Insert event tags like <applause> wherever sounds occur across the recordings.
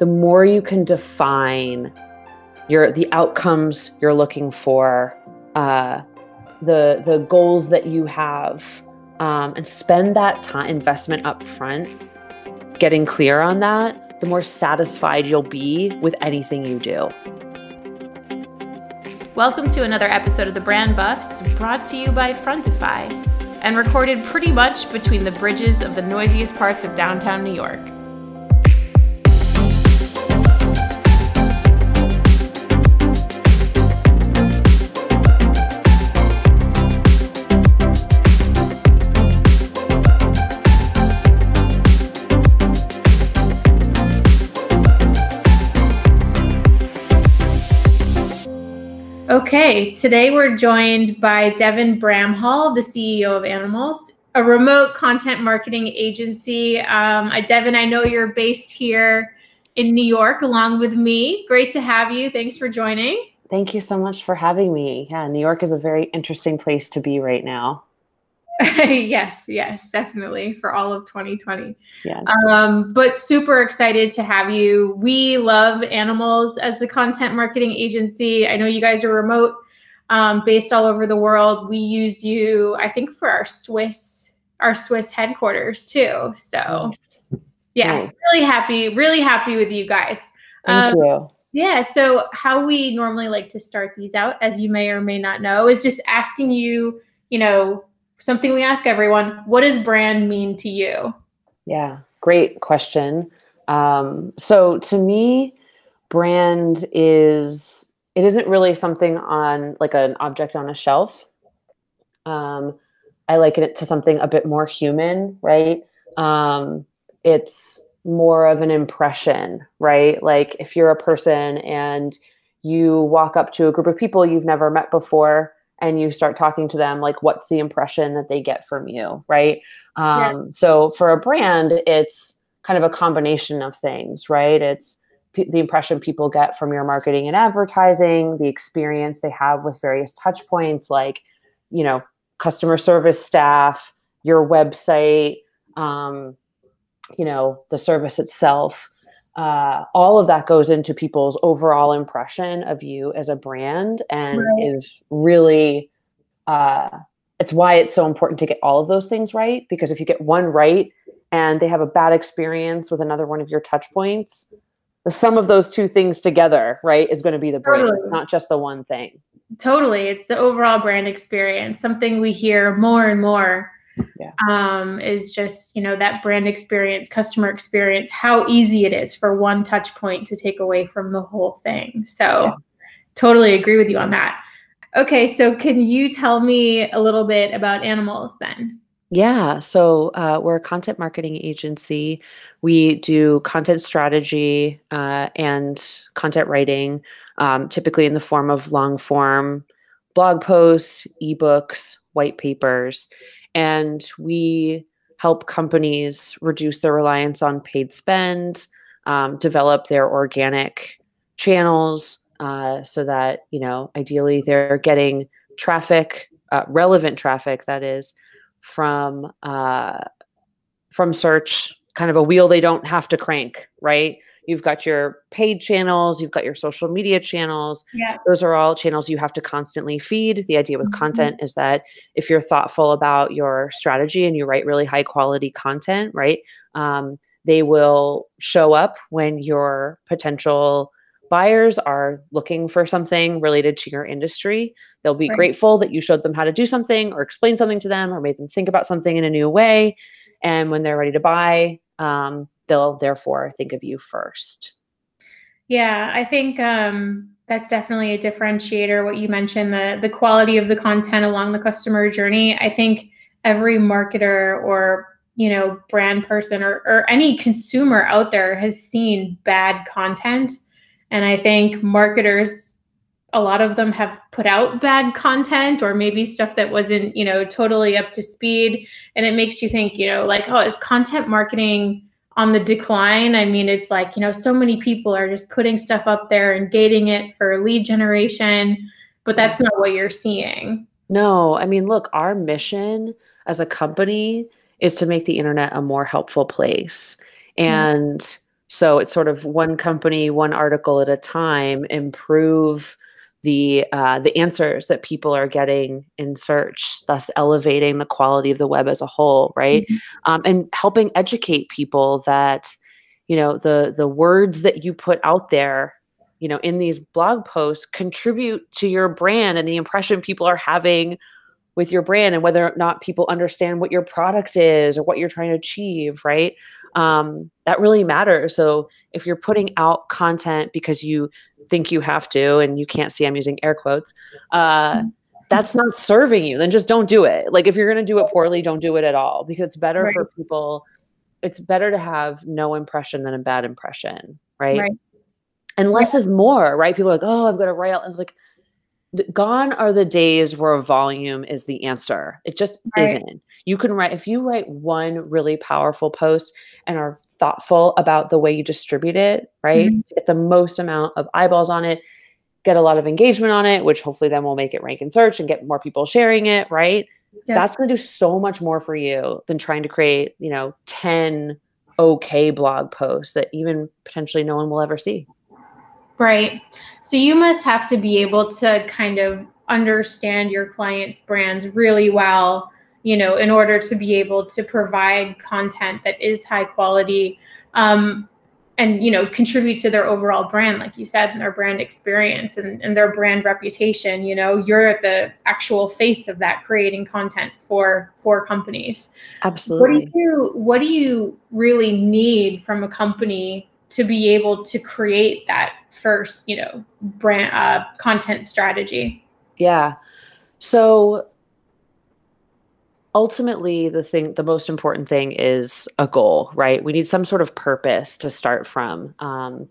the more you can define your the outcomes you're looking for, uh, the the goals that you have, um, and spend that time investment up front, getting clear on that, the more satisfied you'll be with anything you do. Welcome to another episode of the Brand Buffs, brought to you by Frontify, and recorded pretty much between the bridges of the noisiest parts of downtown New York. Okay, today we're joined by Devin Bramhall, the CEO of Animalz, a remote content marketing agency. Um, Devin, I know you're based here in New York along with me. Great to have you. Thanks for joining. Thank you so much for having me. Yeah, New York is a very interesting place to be right now. <laughs> yes, yes, definitely for all of 2020. Yes. Um, but super excited to have you. We love Animalz as a content marketing agency. I know you guys are remote, um, based all over the world. We use you, I think, for our Swiss our Swiss headquarters too. So, yeah, nice. really happy, really happy with you guys. Thank um, you. Yeah. So, how we normally like to start these out, as you may or may not know, is just asking you, you know, something we ask everyone what does brand mean to you? Yeah great question. Um, so to me brand is it isn't really something on like an object on a shelf. Um, i liken it to something a bit more human right? Um, it's more of an impression right? Like if you're a person and you walk up to a group of people you've never met before and you start talking to them like what's the impression that they get from you right? Um, yeah. so for a brand it's kind of a combination of things right? It's p- the impression people get from your marketing and advertising the experience they have with various touch points like you know customer service staff your website um, you know the service itself uh, all of that goes into people's overall impression of you as a brand and right. is really uh, it's why it's so important to get all of those things right because if you get one right and they have a bad experience with another one of your touch points the sum of those two things together right is going to be the brand totally. not just the one thing totally it's the overall brand experience something we hear more and more yeah. um, is just you know that brand experience customer experience how easy it is for one touch point to take away from the whole thing so yeah. totally agree with you on that okay so can you tell me a little bit about Animalz then yeah, so uh, we're a content marketing agency. We do content strategy uh, and content writing, um, typically in the form of long form blog posts, ebooks, white papers and we help companies reduce their reliance on paid spend, um, develop their organic channels uh, so that you know ideally they're getting traffic, uh, relevant traffic that is from uh, from search, kind of a wheel they don't have to crank, right? You've got your paid channels, you've got your social media channels. Yeah. Those are all channels you have to constantly feed. The idea with mm-hmm. content is that if you're thoughtful about your strategy and you write really high quality content, right, um, they will show up when your potential buyers are looking for something related to your industry. They'll be right. grateful that you showed them how to do something or explain something to them or made them think about something in a new way. And when they're ready to buy, um, they'll therefore think of you first. Yeah, I think um, that's definitely a differentiator. What you mentioned, the the quality of the content along the customer journey. I think every marketer or you know brand person or, or any consumer out there has seen bad content and i think marketers a lot of them have put out bad content or maybe stuff that wasn't you know totally up to speed and it makes you think you know like oh is content marketing on the decline. I mean, it's like, you know, so many people are just putting stuff up there and gating it for lead generation, but that's not what you're seeing. No, I mean, look, our mission as a company is to make the internet a more helpful place. Mm-hmm. And So it's sort of one company, one article at a time, improve the uh, the answers that people are getting in search, thus elevating the quality of the web as a whole, right? Mm-hmm. Um, and helping educate people that you know the the words that you put out there, you know, in these blog posts contribute to your brand and the impression people are having with your brand and whether or not people understand what your product is or what you're trying to achieve, right? Um, that really matters. So if you're putting out content because you think you have to and you can't see I'm using air quotes, uh, mm-hmm. that's not serving you, then just don't do it. Like if you're going to do it poorly, don't do it at all because it's better right. for people. It's better to have no impression than a bad impression, right? right. And less is more, right? People are like, oh, I've got to write out. like, gone are the days where volume is the answer. It just right. isn't. You can write, if you write one really powerful post and are thoughtful about the way you distribute it, right? Mm-hmm. Get the most amount of eyeballs on it, get a lot of engagement on it, which hopefully then will make it rank in search and get more people sharing it, right? That's going to do so much more for you than trying to create, you know, 10 okay blog posts that even potentially no one will ever see. Right. So you must have to be able to kind of understand your client's brands really well, you know, in order to be able to provide content that is high quality um, and, you know, contribute to their overall brand, like you said, and their brand experience and, and their brand reputation. You know, you're at the actual face of that creating content for for companies. Absolutely. What do you what do you really need from a company to be able to create that first, you know, brand uh, content strategy? Yeah. So ultimately the thing the most important thing is a goal right we need some sort of purpose to start from um,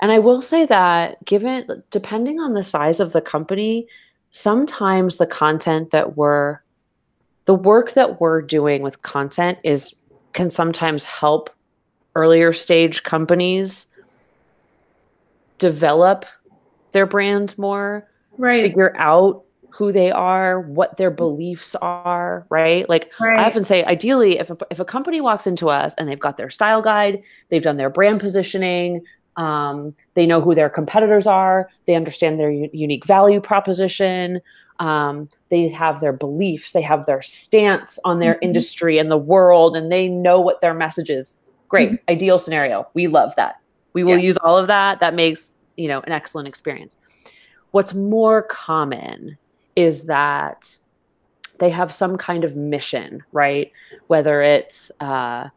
and i will say that given depending on the size of the company sometimes the content that we're the work that we're doing with content is can sometimes help earlier stage companies develop their brand more, right. figure out who they are, what their beliefs are, right? Like right. I often say, ideally, if a, if a company walks into us and they've got their style guide, they've done their brand positioning, um, they know who their competitors are, they understand their u- unique value proposition, um, they have their beliefs, they have their stance on their mm-hmm. industry and the world, and they know what their message is. Great, mm-hmm. ideal scenario. We love that. We will yeah. use all of that. That makes, you know, an excellent experience. What's more common is that they have some kind of mission, right? Whether it's, uh,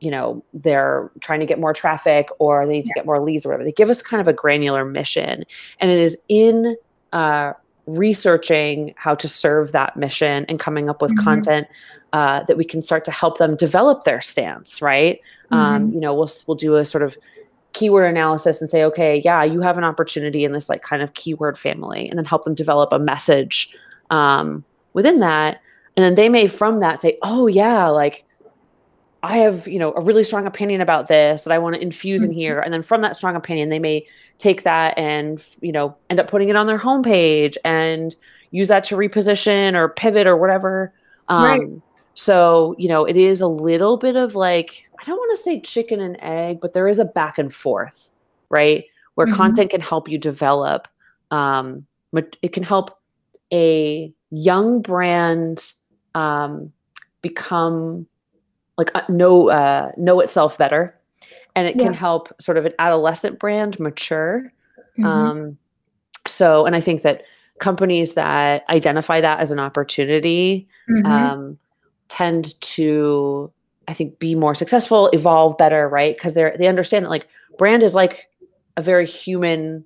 you know, they're trying to get more traffic or they need to yeah. get more leads or whatever. They give us kind of a granular mission. And it is in uh, researching how to serve that mission and coming up with mm-hmm. content uh, that we can start to help them develop their stance, right? Um, mm-hmm. Um, you know, we'll we'll do a sort of keyword analysis and say, okay, yeah, you have an opportunity in this like kind of keyword family, and then help them develop a message um, within that. And then they may from that say, oh yeah, like I have, you know, a really strong opinion about this that I want to infuse mm-hmm. in here. And then from that strong opinion, they may take that and, you know, end up putting it on their homepage and use that to reposition or pivot or whatever. Um, right. So, you know, it is a little bit of like, I don't want to say chicken and egg, but there is a back and forth, right? Where mm-hmm. content can help you develop. Um, it can help a young brand um, become like uh, know uh, know itself better, and it yeah. can help sort of an adolescent brand mature. Mm-hmm. Um, so, and I think that companies that identify that as an opportunity mm-hmm. um, tend to i think be more successful evolve better right? Because they're they understand that like brand is like a very human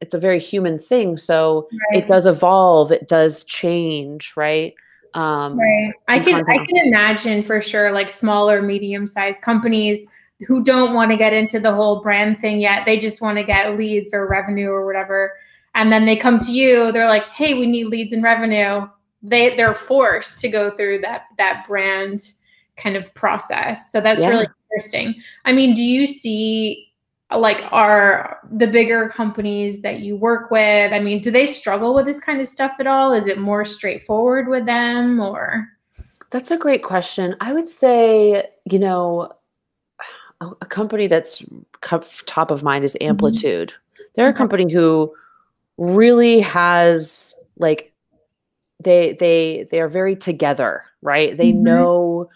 it's a very human thing. So right. it does evolve it does change right? Um right. I can i can imagine for sure like smaller medium sized companies who don't want to get into the whole brand thing yet. They just want to get leads or revenue or whatever. And then they come to you they're like hey we need leads and revenue. They they're forced to go through that that brand kind of process. So that's yeah. really interesting. I mean, do you see like are the bigger companies that you work with, I mean, do they struggle with this kind of stuff at all? Is it more straightforward with them or That's a great question. I would say, you know, a company that's top of mind is mm-hmm. Amplitude. Mm-hmm. They're a company who really has like they they they are very together, right? They mm-hmm. know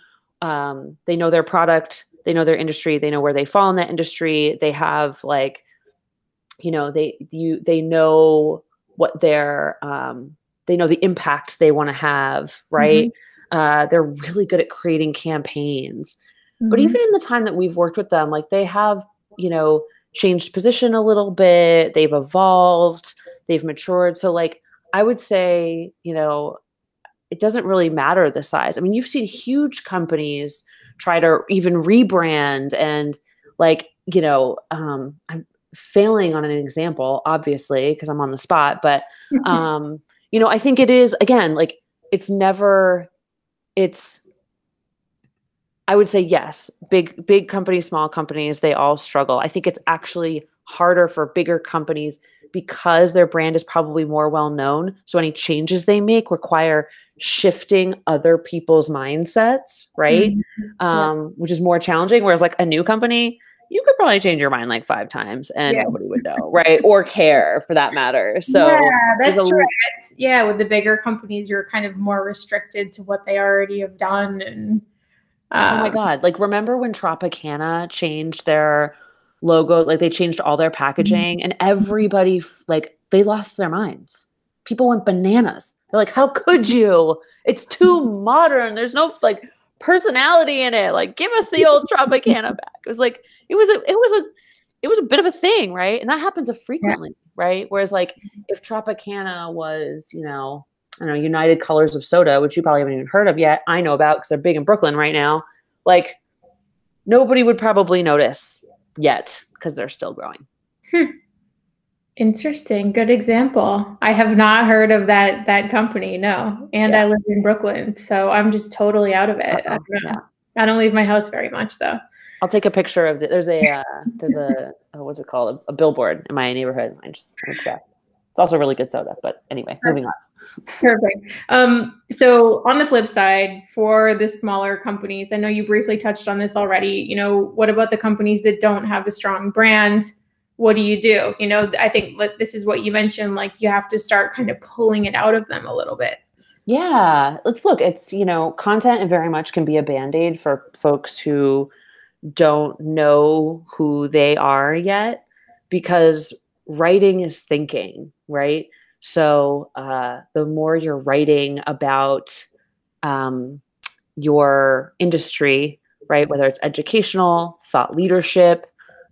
um, they know their product, they know their industry, they know where they fall in that industry. They have like, you know, they you they know what their um, they know the impact they want to have, right? Mm-hmm. Uh, they're really good at creating campaigns. Mm-hmm. But even in the time that we've worked with them, like they have, you know, changed position a little bit, they've evolved, they've matured. So like I would say, you know, it doesn't really matter the size. I mean, you've seen huge companies try to even rebrand and like, you know, um, I'm failing on an example, obviously, because I'm on the spot, but <laughs> um, you know, I think it is again, like it's never it's I would say yes, big big companies, small companies, they all struggle. I think it's actually harder for bigger companies because their brand is probably more well known. So any changes they make require shifting other people's mindsets, right? Mm-hmm. Um, yeah. Which is more challenging. Whereas like a new company, you could probably change your mind like five times and yeah. nobody would know, right? Or care for that matter. So yeah, that's true. yeah, with the bigger companies, you're kind of more restricted to what they already have done. And um, oh my um, god, like remember when Tropicana changed their logo like they changed all their packaging mm-hmm. and everybody like they lost their minds. People went bananas. They're like how could you? It's too modern. There's no like personality in it. Like give us the old <laughs> tropicana back. It was like it was a it was a it was a bit of a thing right? And that happens frequently yeah. right? Whereas like if tropicana was you know i don't know united colors of soda which you probably haven't even heard of yet i know about because they're big in brooklyn right now like nobody would probably notice yet because they're still growing. Hmm. Interesting. Good example. I have not heard of that that company. No, and yeah. I live in Brooklyn, so I'm just totally out of it. I don't, yeah. I don't leave my house very much, though. I'll take a picture of it. There's a uh, there's <laughs> a oh, what's it called? A, a, billboard in my neighborhood. I just it's also really good soda. But anyway, moving on. Perfect. Um, so on the flip side, for the smaller companies, I know you briefly touched on this already. You know, what about the companies that don't have a strong brand? What do you do? You know, I think this is what you mentioned. Like you have to start kind of pulling it out of them a little bit. Yeah, let's look. It's you know, content very much can be a band aid for folks who don't know who they are yet, because writing is thinking, right? So uh, the more you're writing about um, your industry, right, whether it's educational, thought leadership,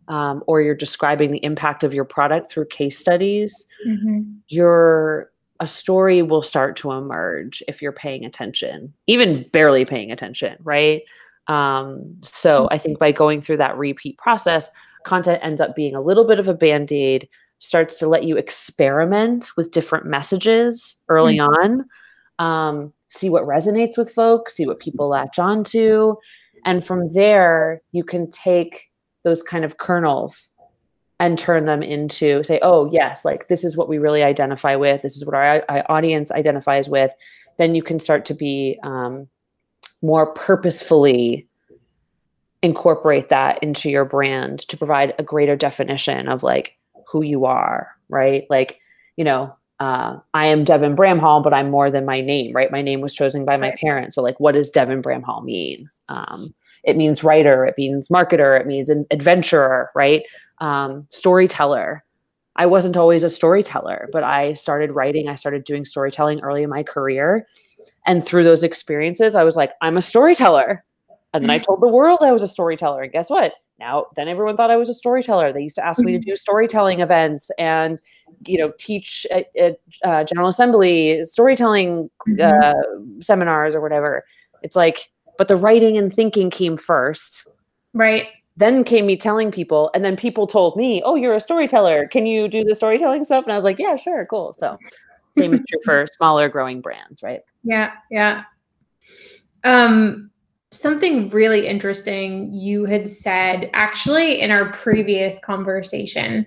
um, or you're describing the impact of your product through case studies, mm-hmm. your a story will start to emerge if you're paying attention, even barely paying attention, right? Um, so I think by going through that repeat process, content ends up being a little bit of a band aid starts to let you experiment with different messages early mm-hmm. on, um, see what resonates with folks, see what people latch onto. And from there, you can take those kind of kernels and turn them into say, oh, yes, like this is what we really identify with. This is what our, our audience identifies with. Then you can start to be um, more purposefully incorporate that into your brand to provide a greater definition of like who you are, right? Like, you know, uh, I am Devin Bramhall, but I'm more than my name, right? My name was chosen by my parents. So, like, what does Devin Bramhall mean? Um, it means writer, it means marketer, it means an adventurer, right? Um, storyteller. I wasn't always a storyteller, but I started writing, I started doing storytelling early in my career. And through those experiences, I was like, I'm a storyteller. And then I told the world I was a storyteller. And guess what? now then everyone thought i was a storyteller. They used to ask me to mm-hmm. do storytelling events and you know teach at, at uh, general assembly storytelling mm-hmm. uh, seminars or whatever. It's like but the writing and thinking came first. Right. Then came me telling people and then people told me oh you're a storyteller. Can you do the storytelling stuff? And i was like yeah sure cool. So same is true <laughs> for smaller growing brands right? Yeah yeah. Um something really interesting you had said actually in our previous conversation.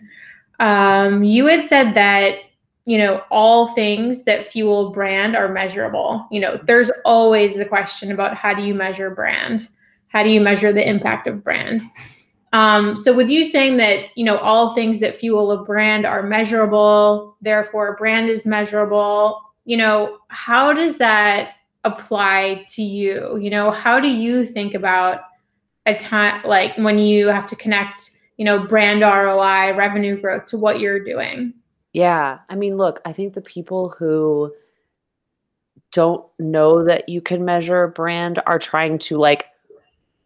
Um, you had said that you know all things that fuel brand are measurable. You know, there's always the question about how do you measure brand? How do you measure the impact of brand? Um, so with you saying that, you know, all things that fuel a brand are measurable, therefore a brand is measurable, you know, how does that apply to you? You know, how do you think about a time like when you have to connect, you know, brand ROI, revenue growth to what you're doing? Yeah. I mean, look, I think the people who don't know that you can measure a brand are trying to like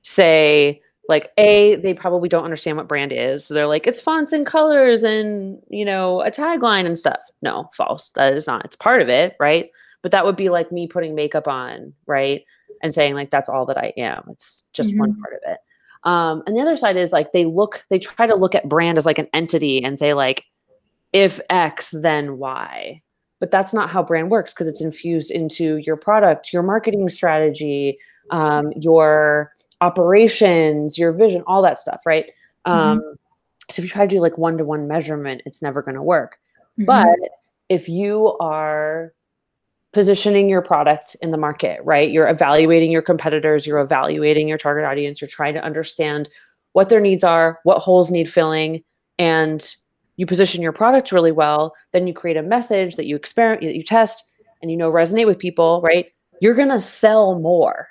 say like a they probably don't understand what brand is so they're like it's fonts and colors and you know a tagline and stuff no false that is not it's part of it right but that would be like me putting makeup on right and saying like that's all that i am it's just mm-hmm. one part of it um, and the other side is like they look they try to look at brand as like an entity and say like if x then y but that's not how brand works because it's infused into your product your marketing strategy um, your operations your vision all that stuff right mm-hmm. um, so if you try to do like one-to-one measurement it's never going to work mm-hmm. but if you are positioning your product in the market right you're evaluating your competitors you're evaluating your target audience you're trying to understand what their needs are what holes need filling and you position your product really well, then you create a message that you experiment, that you test, and you know resonate with people, right? You're gonna sell more,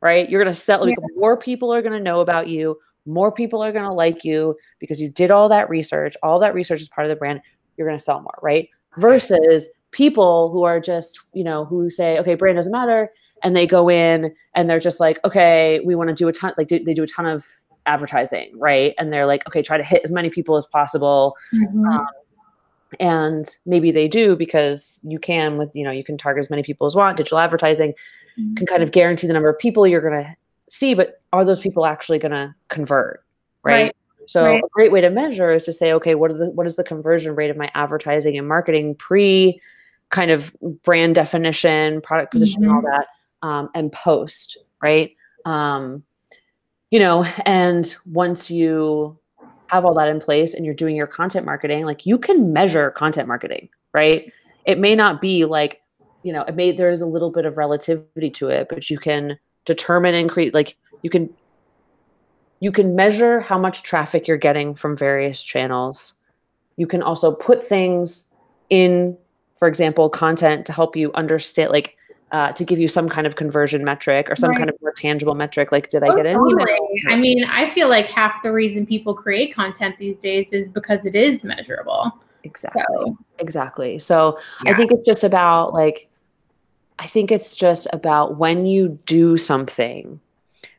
right? You're gonna sell. Yeah. more people are gonna know about you. More people are gonna like you because you did all that research. All that research is part of the brand. You're gonna sell more, right? Versus people who are just, you know, who say, okay, brand doesn't matter, and they go in and they're just like, okay, we want to do a ton, like do, they do a ton of advertising, right? And they're like, okay, try to hit as many people as possible. Mm-hmm. Um, and maybe they do because you can with you know you can target as many people as want digital advertising mm-hmm. can kind of guarantee the number of people you're going to see but are those people actually going to convert right, right. so right. a great way to measure is to say okay what are the what is the conversion rate of my advertising and marketing pre kind of brand definition product positioning mm-hmm. all that um, and post right um, you know, and once you have all that in place and you're doing your content marketing, like you can measure content marketing, right? It may not be like, you know, it may there's a little bit of relativity to it, but you can determine and create like you can you can measure how much traffic you're getting from various channels. You can also put things in, for example, content to help you understand like uh, to give you some kind of conversion metric or some right. kind of more tangible metric like did i oh, get an email? I mean i feel like half the reason people create content these days is because it is measurable. Exactly. So, exactly. So yeah. i think it's just about like i think it's just about when you do something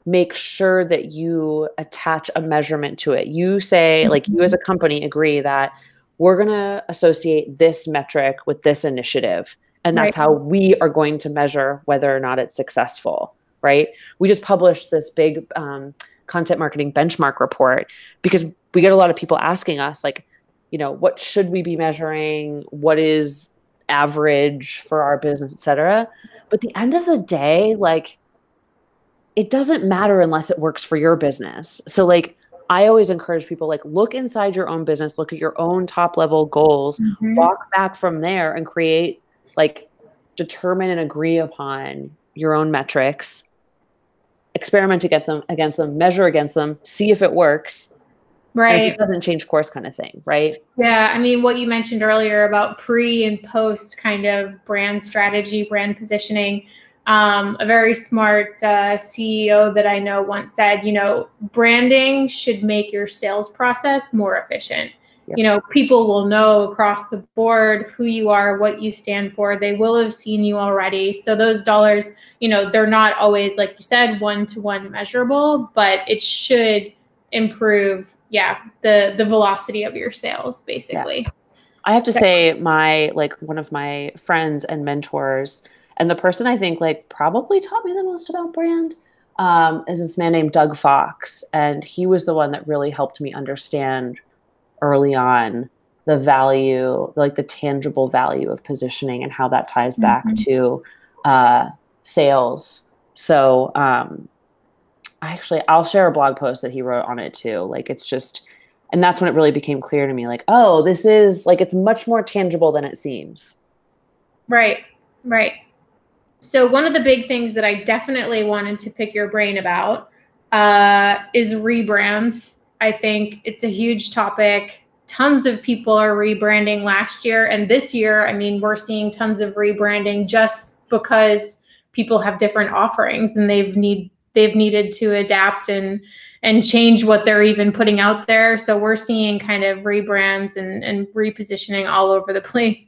make sure that you attach a measurement to it. You say mm-hmm. like you as a company agree that we're going to associate this metric with this initiative. And that's right. how we are going to measure whether or not it's successful right? We just published this big um, content marketing benchmark report because we get a lot of people asking us like you know what should we be measuring? What is average for our business etc but the end of the day like it doesn't matter unless it works for your business. So like i always encourage people like look inside your own business look at your own top level goals mm-hmm. walk back from there and create like determine and agree upon your own metrics. Experiment to get them against them measure against them see if it works. Right. it doesn't change course kind of thing right? Yeah i mean what you mentioned earlier about pre and post kind of brand strategy brand positioning um, a very smart uh, ceo that i know once said you know branding should make your sales process more efficient. You know people will know across the board who you are what you stand for. They will have seen you already. So those dollars you know they're not always like you said one to one measurable but it should improve yeah the the velocity of your sales basically. Yeah. i have to so, say my like one of my friends and mentors and the person i think like probably taught me the most about brand um, is this man named doug fox and he was the one that really helped me understand early on the value, like the tangible value of positioning and how that ties back mm-hmm. to uh, sales. So, um, I actually, I'll share a blog post that he wrote on it too. Like, it's just, and that's when it really became clear to me like, oh, this is like, it's much more tangible than it seems. Right, right. So, one of the big things that I definitely wanted to pick your brain about uh, is rebrands I think it's a huge topic. Tons of people are rebranding last year and this year. I mean, we're seeing tons of rebranding just because people have different offerings and they've need they've needed to adapt and and change what they're even putting out there. So we're seeing kind of rebrands and, and repositioning all over the <laughs> place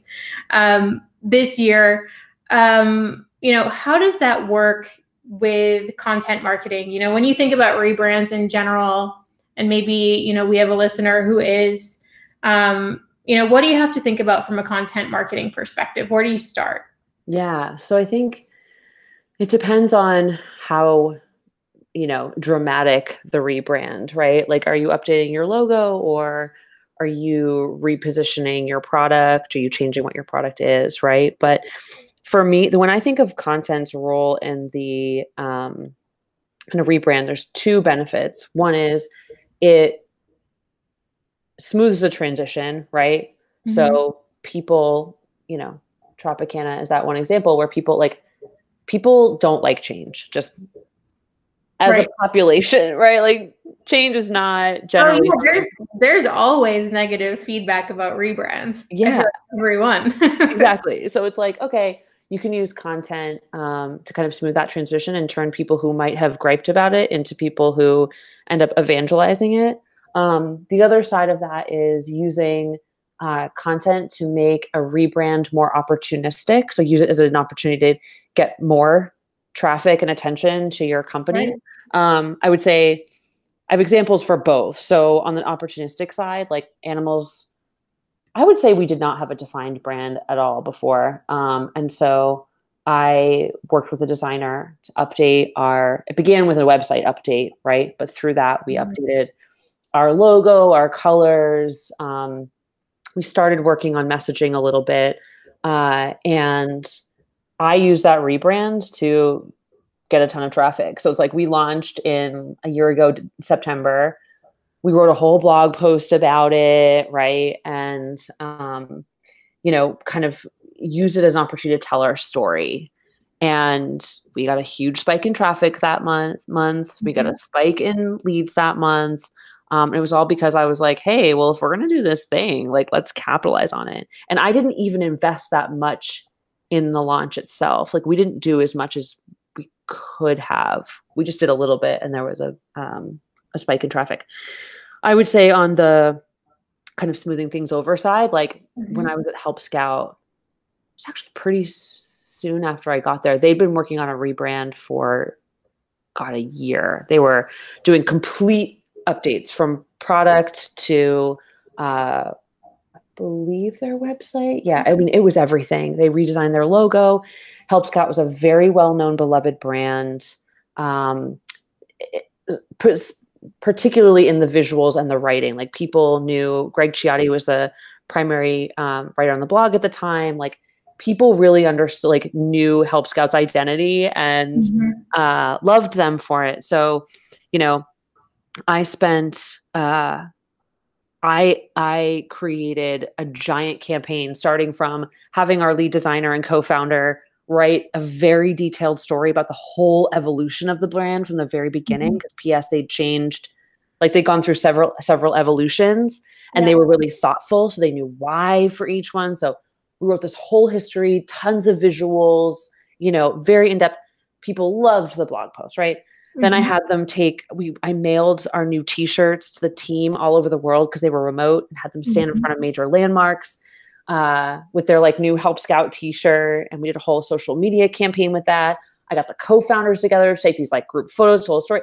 um, this year. Um, you know, how does that work with content marketing? You know, when you think about rebrands in general, and maybe you know we have a listener who is, um, you know, what do you have to think about from a content marketing perspective? Where do you start? Yeah, so I think it depends on how you know dramatic the rebrand right like are you updating your logo or are you repositioning your product are you changing what your product is right but for me when i think of content's role in the um, kind of rebrand there's two benefits one is it smooths the transition right mm-hmm. so people you know tropicana is that one example where people like people don't like change just as right. a population, <laughs> right? Like change is not generally. Oh, yeah, there's there's always negative feedback about rebrands. Yeah, everyone. <laughs> exactly. So it's like okay, you can use content um, to kind of smooth that transition and turn people who might have griped about it into people who end up evangelizing it. Um, the other side of that is using uh, content to make a rebrand more opportunistic. So use it as an opportunity to get more traffic and attention to your company. Right. Um, I would say I have examples for both. So on the opportunistic side, like Animalz, I would say we did not have a defined brand at all before. Um, and so I worked with a designer to update our, it began with a website update, right? But through that, we mm-hmm. updated our logo, our colors. Um, we started working on messaging a little bit. Uh, and I use that rebrand to get a ton of traffic. So it's like we launched in a year ago, September. We wrote a whole blog post about it, right? And, um, you know, kind of use it as an opportunity to tell our story. And we got a huge spike in traffic that month. Month we got a mm-hmm. spike in leads that month. Um, it was all because I was like, hey, well, if we're gonna do this thing, like let's capitalize on it. And I didn't even invest that much in the launch itself. Like we didn't do as much as we could have. We just did a little bit, and there was a um, a spike in traffic. I would say on the kind of smoothing things over side, like mm-hmm. when I was at Help Scout, it's actually pretty soon after I got there. They'd been working on a rebrand for got a year. They were doing complete updates from product to uh, I believe their website. Yeah, I mean, it was everything. They redesigned their logo. Help Scout was a very well known, beloved brand, um, it, particularly in the visuals and the writing. Like people knew Greg Ciotti was the primary um, writer on the blog at the time. Like people really understood, like knew Help Scout's identity and mm-hmm. uh, loved them for it. So, you know, I spent. Uh, I I created a giant campaign starting from having our lead designer and co-founder write a very detailed story about the whole evolution of the brand from the very beginning because mm-hmm. PS they'd changed like they'd gone through several several evolutions and yeah. they were really thoughtful so they knew why for each one so we wrote this whole history tons of visuals you know very in-depth people loved the blog post right Mm-hmm. Then I mm-hmm. had them take we I mailed our new t-shirts to the team all over the world because they were remote and had them stand mm-hmm. in front of major landmarks uh, with their like new Help Scout t-shirt and we did a whole social media campaign with that. I got the co-founders together to take these like group photos, told a story.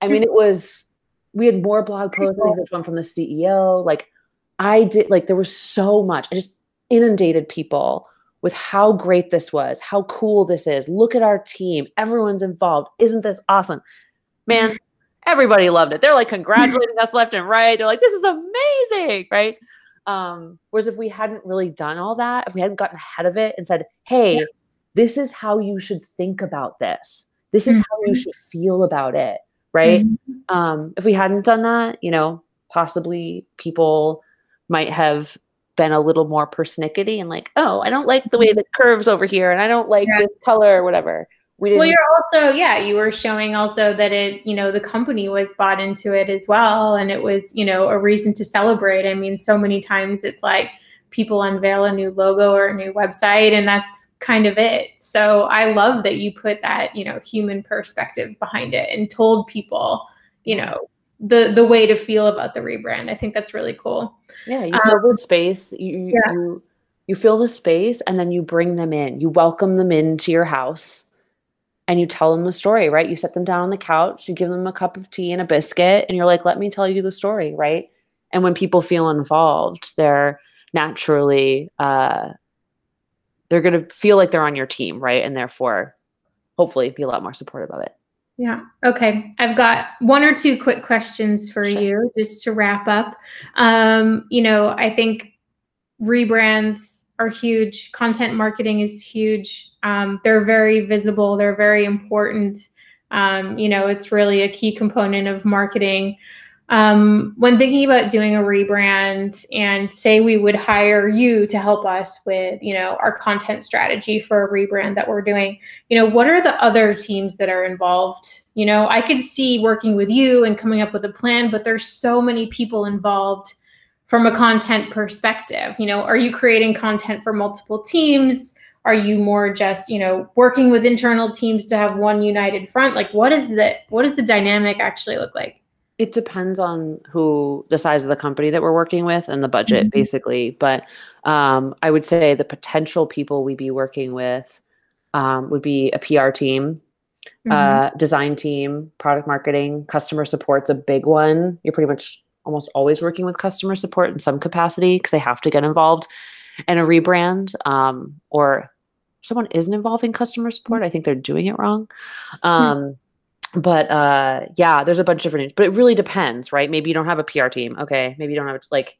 I mean, it was we had more blog posts. I one from the CEO. Like I did like there was so much. I just inundated people with how great this was, how cool this is. Look at our team. Everyone's involved. Isn't this awesome? Man, everybody loved it. They're like congratulating us left and right. They're like, this is amazing, right? Um, whereas if we hadn't really done all that, if we hadn't gotten ahead of it and said, hey, yeah. this is how you should think about this, this is mm-hmm. how you mm-hmm. should feel about it, right? Mm-hmm. Um, if we hadn't done that, you know, possibly people might have been a little more persnickety and like, oh, I don't like the way the curves over here and I don't like yeah. this color or whatever. We didn't. Well, you're also, yeah, you were showing also that it, you know, the company was bought into it as well. And it was, you know, a reason to celebrate. I mean, so many times it's like people unveil a new logo or a new website, and that's kind of it. So I love that you put that, you know, human perspective behind it and told people, you know, the the way to feel about the rebrand. I think that's really cool. Yeah, you fill um, the space. You, yeah. you you fill the space and then you bring them in. You welcome them into your house and you tell them the story, right? You set them down on the couch, you give them a cup of tea and a biscuit, and you're like, let me tell you the story, right? And when people feel involved, they're naturally uh, they're going to feel like they're on your team, right? And therefore, hopefully, be a lot more supportive of it. Yeah. Okay. I've got one or two quick questions for sure. you just to wrap up. Um, you know, I think rebrands are huge. Content marketing is huge. Um, they're very visible. They're very important. Um, you know, it's really a key component of marketing. Um, when thinking about doing a rebrand and say we would hire you to help us with, you know, our content strategy for a rebrand that we're doing, you know, what are the other teams that are involved? You know, I could see working with you and coming up with a plan, but there's so many people involved from a content perspective? You know are you creating content for multiple teams? Are you more just you know working with internal teams to have one united front? Like what is the what does the dynamic actually look like? It depends on who the size of the company that we're working with and the budget mm-hmm. basically. But um, i would say the potential people we'd be working with um, would be a pr team mm-hmm. uh, design team product marketing customer support's a big one. You're pretty much almost always working with customer support in some capacity because they have to get involved in a rebrand um, or someone isn't involving customer support i think they're doing it wrong. Um, but uh, yeah there's a bunch of different names but it really depends right? Maybe you don't have a pr team okay? Maybe you don't have it's like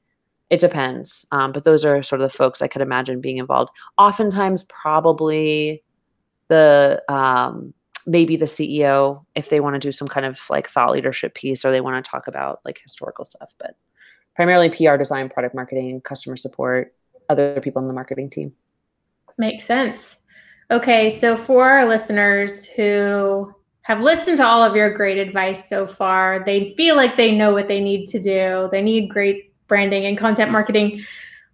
it depends. Um, but those are sort of the folks i could imagine being involved. Oftentimes probably the um, maybe the CEO if they want to do some kind of like thought leadership piece or they want to talk about like historical stuff, but primarily PR design, product marketing, customer support, other people in the marketing team. Makes sense. Okay, so for our listeners who have listened to all of your great advice so far, they feel like they know what they need to do. They need great branding and content marketing.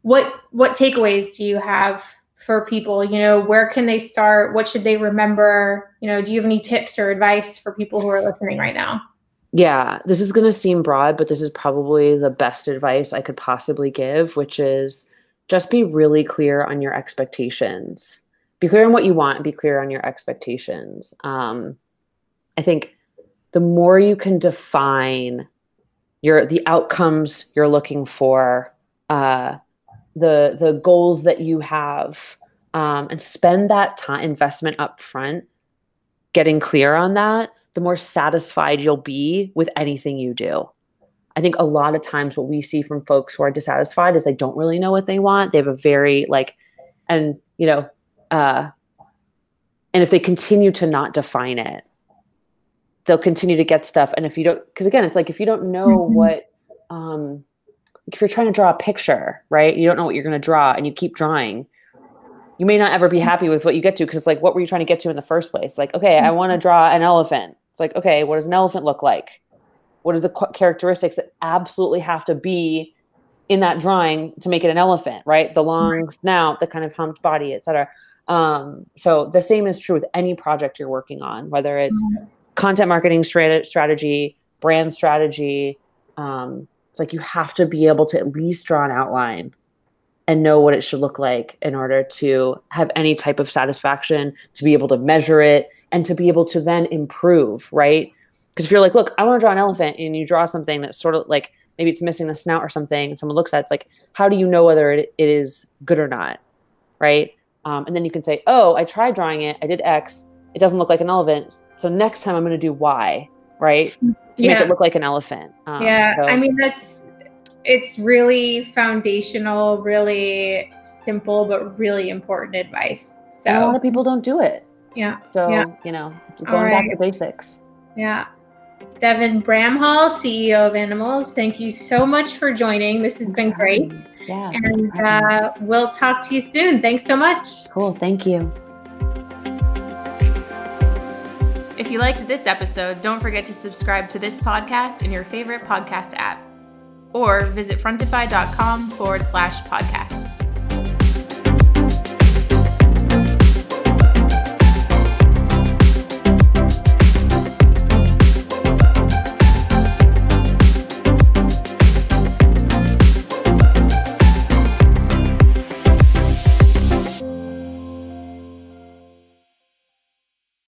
What what takeaways do you have for people? You know, where can they start? What should they remember? You know, do you have any tips or advice for people who are listening right now? Yeah, this is going to seem broad, but this is probably the best advice I could possibly give, which is just be really clear on your expectations. Be clear on what you want be clear on your expectations. Um, I think the more you can define your the outcomes you're looking for, uh, the the goals that you have um, and spend that time investment up front getting clear on that the more satisfied you'll be with anything you do. I think a lot of times what we see from folks who are dissatisfied is they don't really know what they want. They have a very like and you know uh and if they continue to not define it they'll continue to get stuff. And if you don't because again it's like if you don't know mm-hmm. what um if you're trying to draw a picture, right? You don't know what you're going to draw and you keep drawing. You may not ever be happy with what you get to because it's like, what were you trying to get to in the first place? Like, okay, I want to draw an elephant. It's like, okay, what does an elephant look like? What are the characteristics that absolutely have to be in that drawing to make it an elephant, right? The long snout, the kind of humped body, etc. Um, so the same is true with any project you're working on, whether it's mm-hmm. content marketing strategy, brand strategy, um, it's like you have to be able to at least draw an outline and know what it should look like in order to have any type of satisfaction, to be able to measure it, and to be able to then improve, right? Because if you're like, look, I want to draw an elephant, and you draw something that's sort of like maybe it's missing the snout or something, and someone looks at it, it's like, how do you know whether it, it is good or not, right? Um, and then you can say, oh, I tried drawing it, I did X, it doesn't look like an elephant, so next time I'm going to do Y, right? to yeah. make it look like an elephant. Um, yeah, so. I mean that's it's really foundational, really simple, but really important advice. So and a lot of people don't do it. Yeah. So yeah. you know, going right. back to basics. Yeah. Devin Bramhall, CEO of Animalz, thank you so much for joining. This has been great. Yeah. And uh, we'll talk to you soon. Thanks so much. Cool. Thank you. You liked this episode, don't forget to subscribe to this podcast in your favorite podcast app or visit frontify.com forward slash podcast.